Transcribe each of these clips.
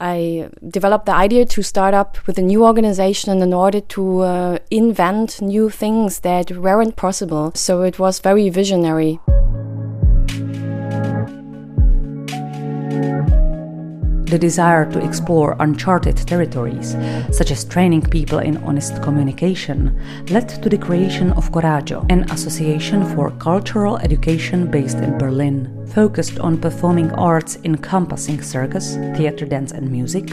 I developed the idea to start up with a new organization in order to uh, invent new things that weren't possible. So it was very visionary. The desire to explore uncharted territories, such as training people in honest communication, led to the creation of Coraggio, an association for cultural education based in Berlin. Focused on performing arts encompassing circus, theater, dance, and music,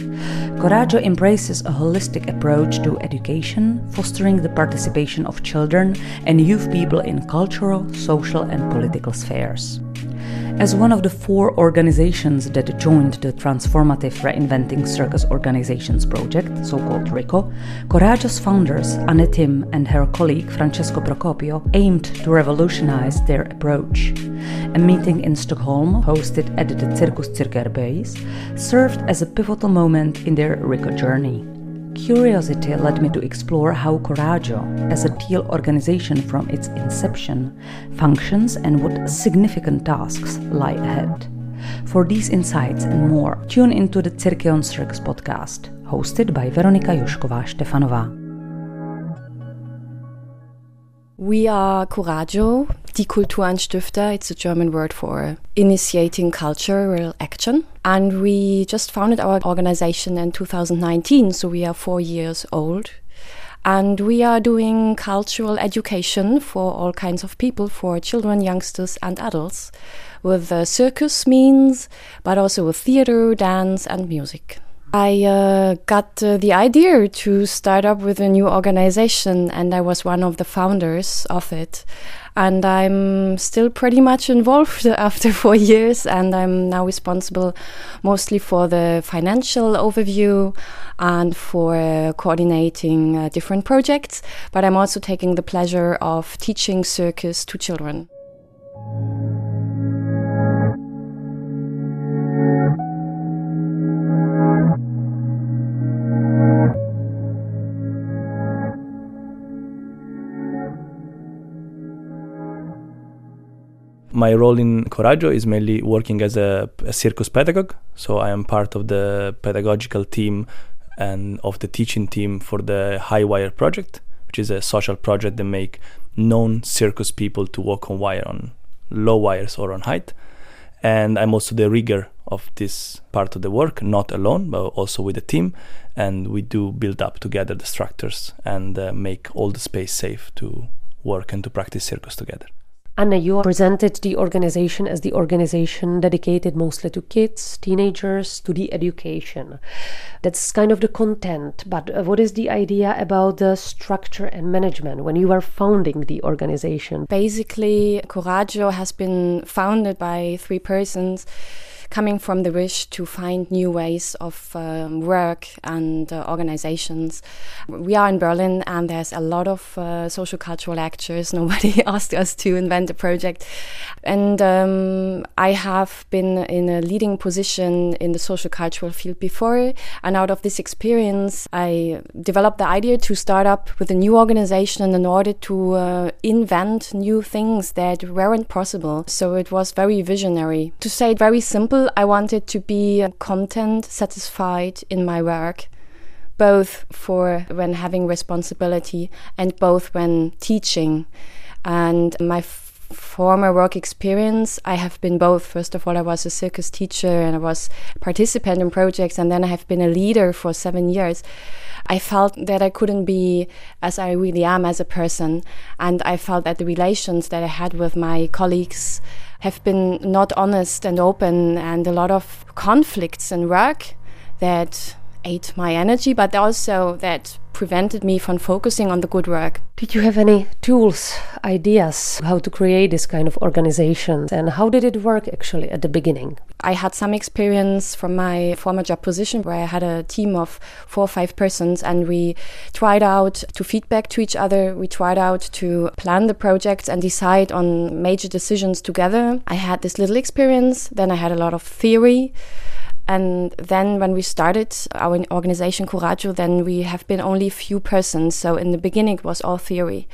Coraggio embraces a holistic approach to education, fostering the participation of children and youth people in cultural, social, and political spheres. As one of the four organizations that joined the Transformative Reinventing Circus Organizations project, so called RICO, Coraggio's founders, Anne Timm and her colleague Francesco Procopio, aimed to revolutionize their approach. A meeting in Stockholm, hosted at the Circus Base, served as a pivotal moment in their RICO journey. Curiosity led me to explore how Coraggio, as a teal organization from its inception, functions and what significant tasks lie ahead. For these insights and more, tune into the Cirqueon Circus podcast, hosted by Veronika Jošková Štefanová. We are Coraggio, Die Kulturanstifter. It's a German word for initiating cultural action. And we just founded our organization in 2019, so we are four years old. And we are doing cultural education for all kinds of people, for children, youngsters, and adults, with uh, circus means, but also with theater, dance, and music. I uh, got uh, the idea to start up with a new organization, and I was one of the founders of it. And I'm still pretty much involved after four years, and I'm now responsible mostly for the financial overview and for uh, coordinating uh, different projects. But I'm also taking the pleasure of teaching circus to children. My role in Coraggio is mainly working as a, a, circus pedagogue. So I am part of the pedagogical team and of the teaching team for the High Wire project, which is a social project that make known circus people to walk on wire on low wires or on height. And I'm also the rigger of this part of the work, not alone, but also with a team. And we do build up together the structures and uh, make all the space safe to work and to practice circus together. Anna, you presented the organization as the organization dedicated mostly to kids, teenagers, to the education. That's kind of the content, but uh, what is the idea about the structure and management when you are founding the organization? Basically, Coraggio has been founded by three persons coming from the wish to find new ways of um, work and uh, organizations. We are in Berlin and there's a lot of uh, social cultural actors. Nobody asked us to invent a project. And um, I have been in a leading position in the social cultural field before. And out of this experience, I developed the idea to start up with a new organization in order to uh, invent new things that weren't possible. So it was very visionary. To say it very simple, I wanted to be content satisfied in my work, both for when having responsibility and both when teaching. And my former work experience, I have been both. First of all, I was a circus teacher and I was participant in projects, and then I have been a leader for seven years. I felt that I couldn't be as I really am as a person, and I felt that the relations that I had with my colleagues have been not honest and open, and a lot of conflicts and work that ate my energy, but also that prevented me from focusing on the good work. Did you have any tools, ideas how to create this kind of organization and how did it work actually at the beginning? I had some experience from my former job position where I had a team of four or five persons and we tried out to feedback to each other. We tried out to plan the projects and decide on major decisions together. I had this little experience, then I had a lot of theory. And then when we started our organization Coraggio, then we have been only a few persons. So in the beginning it was all theory.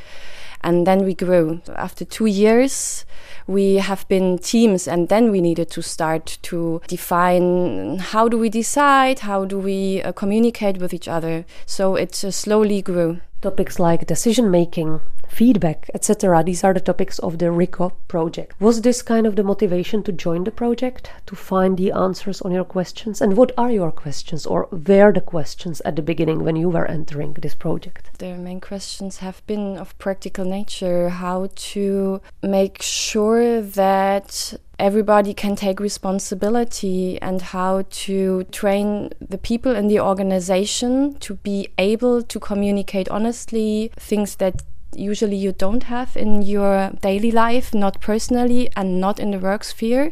And then we grew. After two years, we have been teams, and then we needed to start to define how do we decide, how do we uh, communicate with each other. So it uh, slowly grew. Topics like decision making, feedback, etc. These are the topics of the RICO project. Was this kind of the motivation to join the project, to find the answers on your questions? And what are your questions, or were the questions at the beginning when you were entering this project? The main questions have been of practical nature how to make sure that everybody can take responsibility and how to train the people in the organization to be able to communicate honestly things that usually you don't have in your daily life, not personally and not in the work sphere.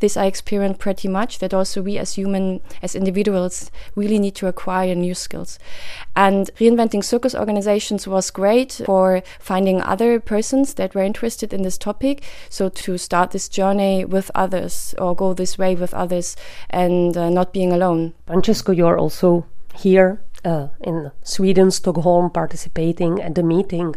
This I experienced pretty much that also we as human, as individuals, really need to acquire new skills. And reinventing circus organizations was great for finding other persons that were interested in this topic. So to start this journey with others or go this way with others and uh, not being alone. Francesco, you're also here uh, in Sweden, Stockholm, participating at the meeting.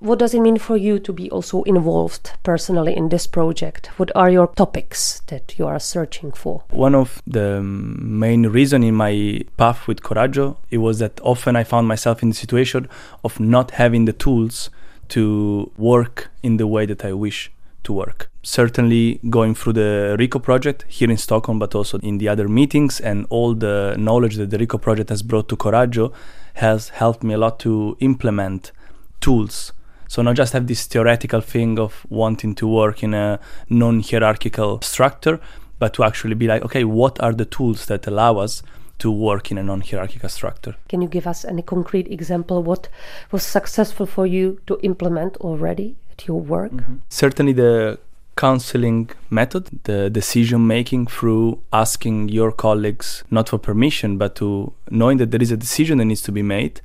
What does it mean for you to be also involved personally in this project? What are your topics that you are searching for? One of the main reason in my path with Coraggio it was that often I found myself in the situation of not having the tools to work in the way that I wish to work. Certainly, going through the RICO project here in Stockholm, but also in the other meetings, and all the knowledge that the RICO project has brought to Coraggio has helped me a lot to implement tools. So, not just have this theoretical thing of wanting to work in a non hierarchical structure, but to actually be like, okay, what are the tools that allow us to work in a non-hierarchical structure. Can you give us any concrete example what was successful for you to implement already at your work? Mm-hmm. Certainly the counseling method, the decision making through asking your colleagues not for permission but to knowing that there is a decision that needs to be made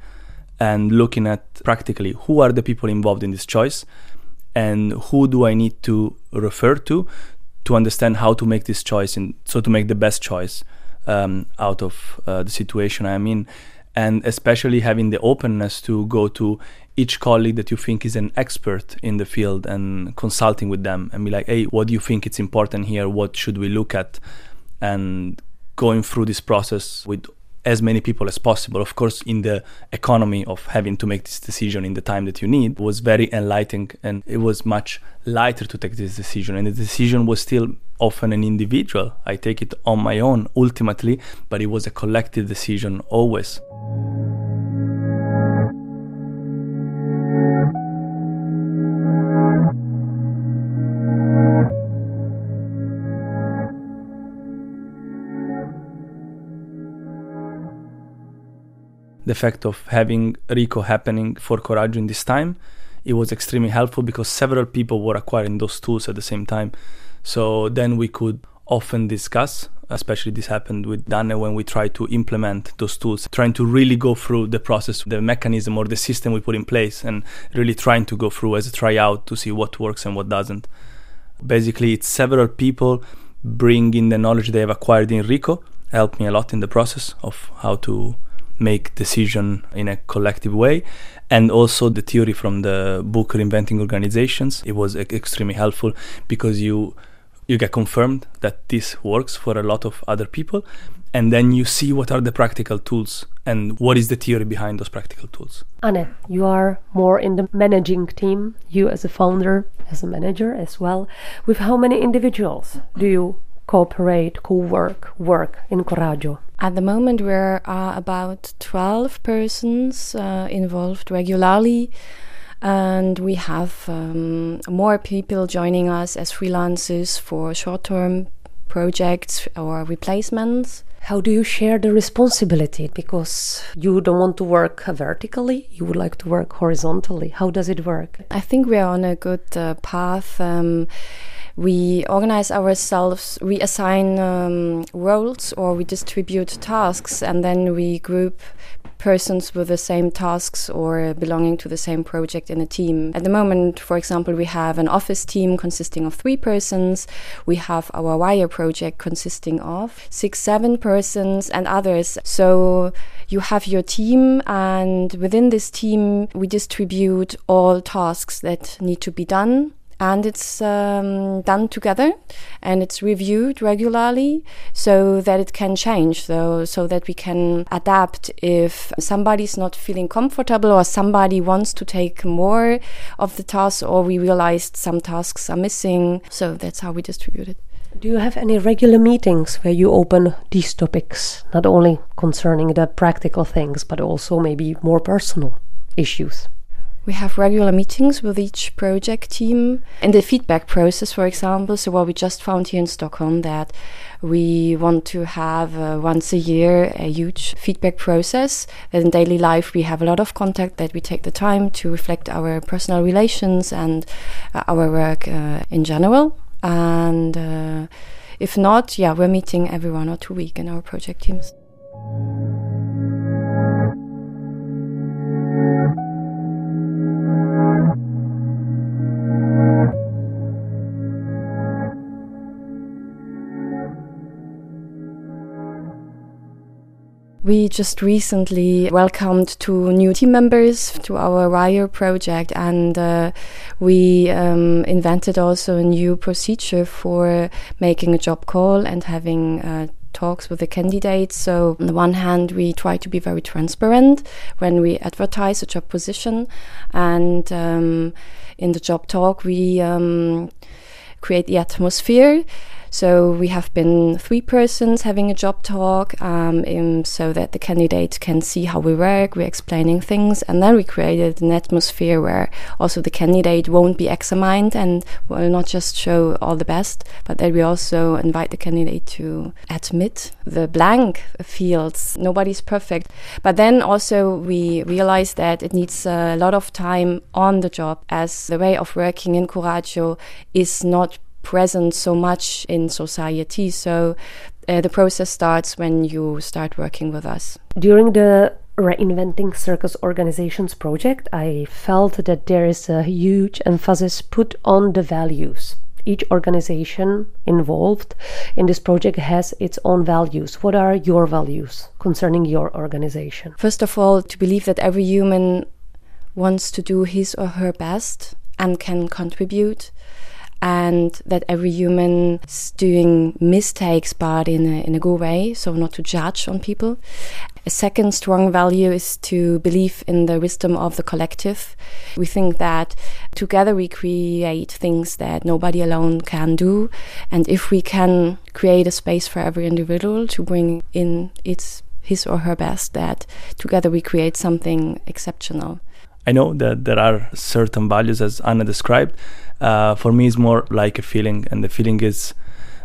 and looking at practically who are the people involved in this choice and who do I need to refer to to understand how to make this choice and so to make the best choice um, out of uh, the situation I'm in, and especially having the openness to go to each colleague that you think is an expert in the field and consulting with them and be like, hey, what do you think it's important here? What should we look at? And going through this process with as many people as possible. Of course, in the economy of having to make this decision in the time that you need was very enlightening and it was much lighter to take this decision. And the decision was still often an individual. I take it on my own ultimately, but it was a collective decision always. The fact of having RICO happening for Coraggio in this time, it was extremely helpful because several people were acquiring those tools at the same time. So then we could often discuss, especially this happened with Danne when we tried to implement those tools, trying to really go through the process, the mechanism or the system we put in place, and really trying to go through as a tryout to see what works and what doesn't. Basically, it's several people bringing the knowledge they have acquired in RICO, helped me a lot in the process of how to make decision in a collective way. And also the theory from the book reinventing organizations it was extremely helpful because you you get confirmed that this works for a lot of other people. And then you see what are the practical tools and what is the theory behind those practical tools. Anne you are more in the managing team you as a founder as a manager as well. With how many individuals do you cooperate co-work work in coraggio at the moment, there are about 12 persons uh, involved regularly, and we have um, more people joining us as freelancers for short term projects or replacements. How do you share the responsibility? Because you don't want to work vertically, you would like to work horizontally. How does it work? I think we are on a good uh, path. Um, we organize ourselves, we assign um, roles or we distribute tasks, and then we group persons with the same tasks or belonging to the same project in a team. At the moment, for example, we have an office team consisting of three persons. We have our wire project consisting of six, seven persons and others. So you have your team, and within this team, we distribute all tasks that need to be done and it's um, done together and it's reviewed regularly so that it can change so so that we can adapt if somebody's not feeling comfortable or somebody wants to take more of the tasks or we realized some tasks are missing. So that's how we distribute it. Do you have any regular meetings where you open these topics not only concerning the practical things but also maybe more personal issues we have regular meetings with each project team in the feedback process, for example. So, what we just found here in Stockholm that we want to have uh, once a year a huge feedback process. In daily life we have a lot of contact, that we take the time to reflect our personal relations and uh, our work uh, in general. And uh, if not, yeah, we're meeting every one or two weeks in our project teams. We just recently welcomed two new team members to our Wire project, and uh, we um, invented also a new procedure for making a job call and having uh, talks with the candidates. So, on the one hand, we try to be very transparent when we advertise a job position, and um, in the job talk, we um, create the atmosphere so we have been three persons having a job talk um, in, so that the candidates can see how we work, we're explaining things, and then we created an atmosphere where also the candidate won't be examined and will not just show all the best, but that we also invite the candidate to admit the blank fields. Nobody's perfect. But then also we realize that it needs a lot of time on the job as the way of working in Coraggio is not present so much in society. So uh, the process starts when you start working with us. During the Reinventing Circus Organizations project, I felt that there is a huge emphasis put on the values. Each organization involved in this project has its own values. What are your values concerning your organization? First of all, to believe that every human wants to do his or her best and can contribute and that every human is doing mistakes but in a, in a good way so not to judge on people. A second strong value is to believe in the wisdom of the collective. We think that together we create things that nobody alone can do and if we can create a space for every individual to bring in its his or her best that together we create something exceptional i know that there are certain values as anna described. Uh, for me is more like a feeling and the feeling is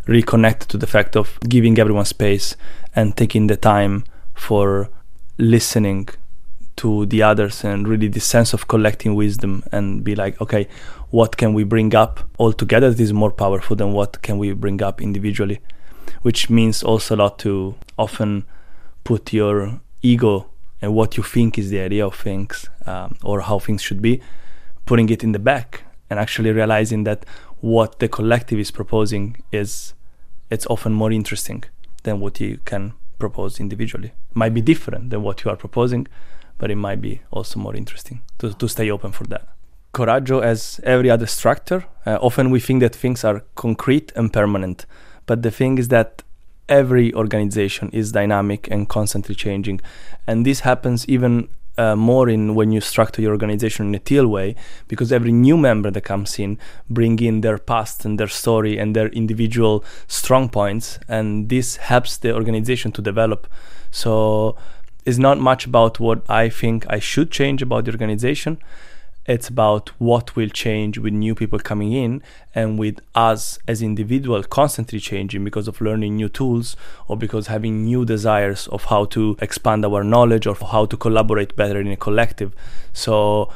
reconnected to the fact of giving everyone space and taking the time for listening to the others and really this sense of collecting wisdom and be like okay what can we bring up all together that is more powerful than what can we bring up individually? Which means also a lot to often put your ego and what you think is the idea of things um, or how things should be putting it in the back and actually realizing that what the collective is proposing is it's often more interesting than what you can propose individually. It might be different than what you are proposing, but it might be also more interesting to, to stay open for that. Coraggio, as every other structure, uh, often we think that things are concrete and permanent, but the thing is that every organization is dynamic and constantly changing, and this happens even uh, more in when you structure your organization in a teal way because every new member that comes in bring in their past and their story and their individual strong points and this helps the organization to develop. So it's not much about what i think i should change about the organization it's about what will change with new people coming in and with us as individuals constantly changing because of learning new tools or because having new desires of how to expand our knowledge or how to collaborate better in a collective so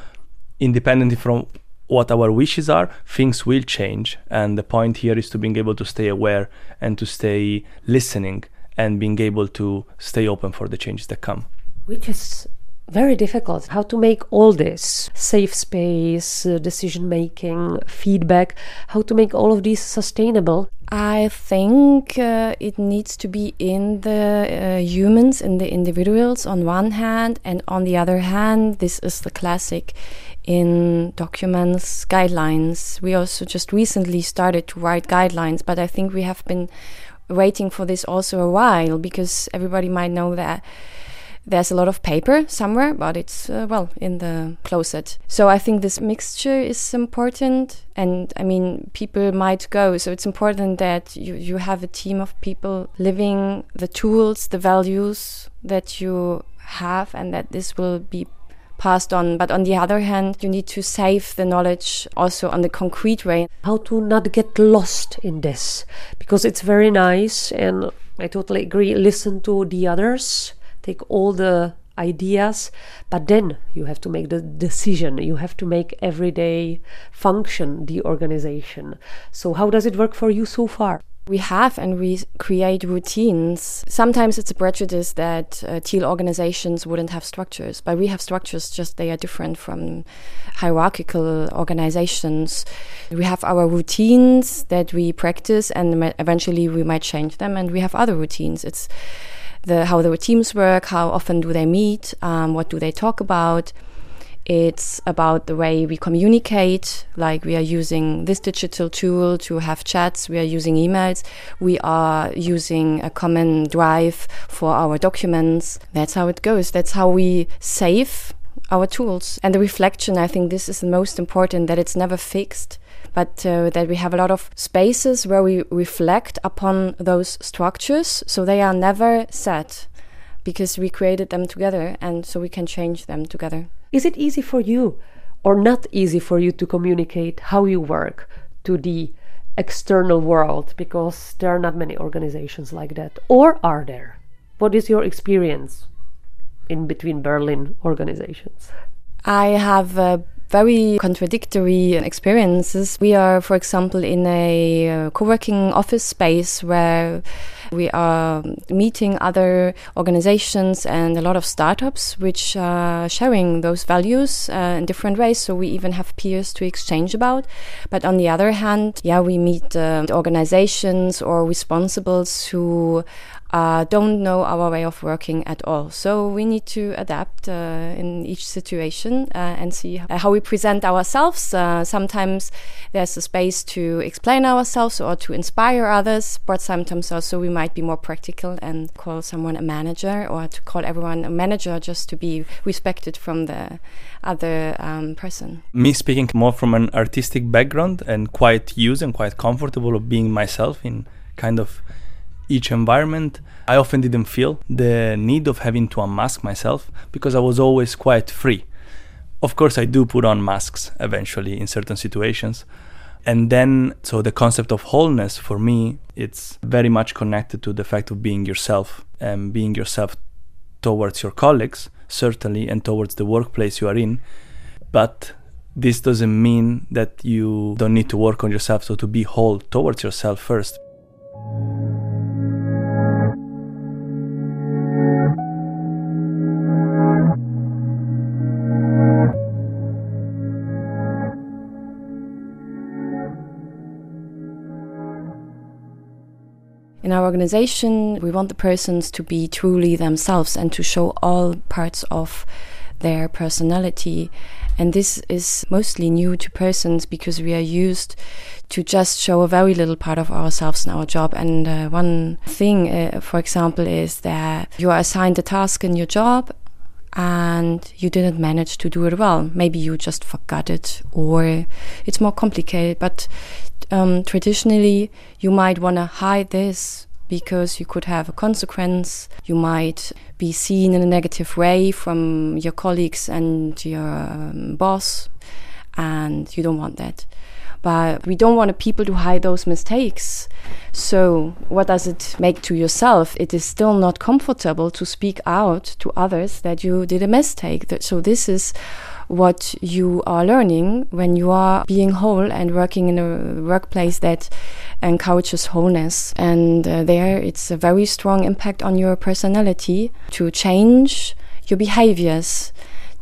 independently from what our wishes are, things will change. And the point here is to being able to stay aware and to stay listening and being able to stay open for the changes that come. Which is very difficult how to make all this safe space uh, decision making feedback how to make all of these sustainable. I think uh, it needs to be in the uh, humans in the individuals on one hand and on the other hand this is the classic in documents guidelines. We also just recently started to write guidelines but i think we have been waiting for this also a while because everybody might know that there's a lot of paper somewhere, but it's, uh, well, in the closet. So I think this mixture is important. And I mean, people might go. So it's important that you, you have a team of people living the tools, the values that you have, and that this will be passed on. But on the other hand, you need to save the knowledge also on the concrete way. How to not get lost in this? Because it's very nice, and I totally agree. Listen to the others take all the ideas but then you have to make the decision you have to make everyday function the organization so how does it work for you so far we have and we create routines. Sometimes it's a prejudice that uh, teal organizations wouldn't have structures, but we have structures, just they are different from hierarchical organizations. We have our routines that we practice, and eventually we might change them, and we have other routines. It's the how the teams work, how often do they meet, um, what do they talk about. It's about the way we communicate, like we are using this digital tool to have chats, we are using emails, we are using a common drive for our documents. That's how it goes. That's how we save our tools. And the reflection, I think this is the most important that it's never fixed but uh, that we have a lot of spaces where we reflect upon those structures so they are never set because we created them together and so we can change them together. Is it easy for you or not easy for you to communicate how you work to the external world because there are not many organizations like that? Or are there? What is your experience in between Berlin organizations? I have uh, very contradictory experiences. We are, for example, in a uh, co working office space where we are meeting other organizations and a lot of startups which are sharing those values uh, in different ways. So we even have peers to exchange about. But on the other hand, yeah, we meet uh, organizations or responsibles who uh, don't know our way of working at all. So we need to adapt uh, in each situation uh, and see how we present ourselves. Uh, sometimes there's a space to explain ourselves or to inspire others, but sometimes also we might be more practical and call someone a manager or to call everyone a manager just to be respected from the other um, person. Me speaking more from an artistic background and quite used and quite comfortable of being myself in kind of each environment, I often didn't feel the need of having to unmask myself because I was always quite free. Of course, I do put on masks eventually in certain situations. And then, so the concept of wholeness for me, it's very much connected to the fact of being yourself and being yourself towards your colleagues, certainly, and towards the workplace you are in. But this doesn't mean that you don't need to work on yourself. So to be whole towards yourself first. Our organization, we want the persons to be truly themselves and to show all parts of their personality. And this is mostly new to persons because we are used to just show a very little part of ourselves in our job. And uh, one thing, uh, for example, is that you are assigned a task in your job and you didn't manage to do it well. Maybe you just forgot it or it's more complicated. But um, traditionally, you might want to hide this because you could have a consequence. You might be seen in a negative way from your colleagues and your um, boss, and you don't want that. But we don't want people to hide those mistakes. So, what does it make to yourself? It is still not comfortable to speak out to others that you did a mistake. So, this is what you are learning when you are being whole and working in a workplace that encourages wholeness. And uh, there, it's a very strong impact on your personality to change your behaviors,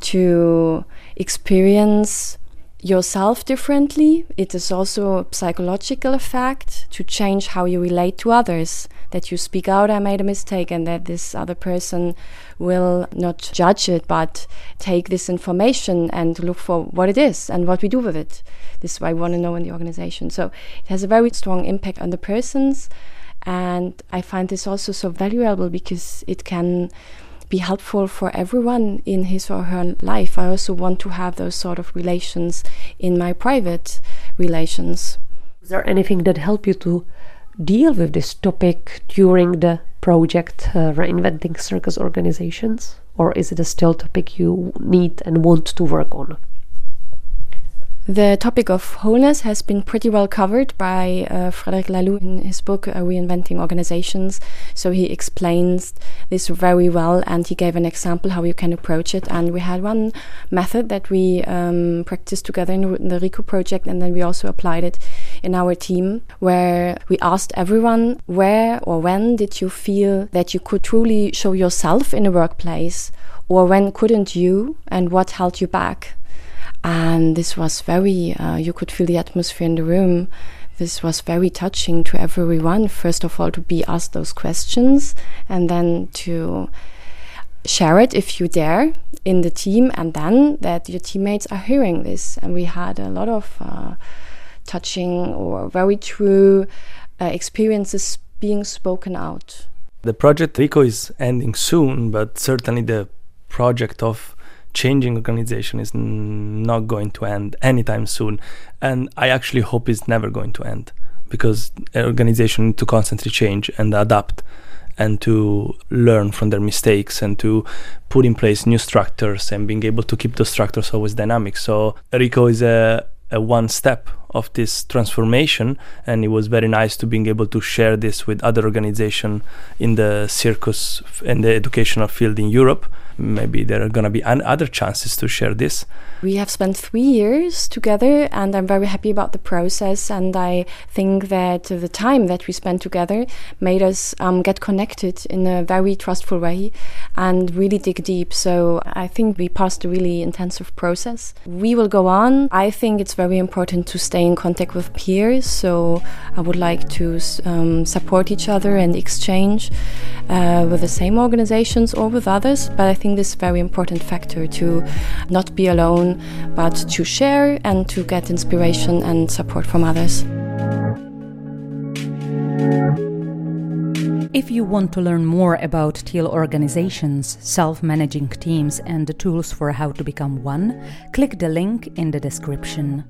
to experience yourself differently. It is also a psychological effect to change how you relate to others. That you speak out, I made a mistake, and that this other person will not judge it, but take this information and look for what it is and what we do with it. This is what I want to know in the organization. So it has a very strong impact on the persons. And I find this also so valuable because it can be helpful for everyone in his or her life. I also want to have those sort of relations in my private relations. Is there anything that helped you to deal with this topic during the project uh, Reinventing Circus Organizations? Or is it a still topic you need and want to work on? The topic of wholeness has been pretty well covered by uh, Frederic Laloux in his book uh, Reinventing Organizations. So he explains this very well and he gave an example how you can approach it. And we had one method that we um, practiced together in the RICO project and then we also applied it in our team where we asked everyone where or when did you feel that you could truly show yourself in a workplace or when couldn't you and what held you back? And this was very uh, you could feel the atmosphere in the room. This was very touching to everyone first of all to be asked those questions and then to share it if you dare in the team and then that your teammates are hearing this. And we had a lot of uh, touching or very true uh, experiences being spoken out. The project rico is ending soon but certainly the project of changing organization is not going to end anytime soon. And i actually hope it's never going to end because organization need to constantly change and adapt and to learn from their mistakes and to put in place new structures and being able to keep those structures always dynamic. So rico is a, a one step of this transformation and it was very nice to being able to share this with other organizations in the circus and the educational field in europe maybe there are going to be other chances to share this. We have spent three years together, and I'm very happy about the process. And I think that the time that we spent together made us um, get connected in a very trustful way and really dig deep. So I think we passed a really intensive process. We will go on. I think it's very important to stay in contact with peers. So I would like to um, support each other and exchange uh, with the same organizations or with others. But I think think this is a very important factor to not be alone, but to share and to get inspiration and support from others. If you want to learn more about teal organizations, self managing teams, and the tools for how to become one, click the link in the description.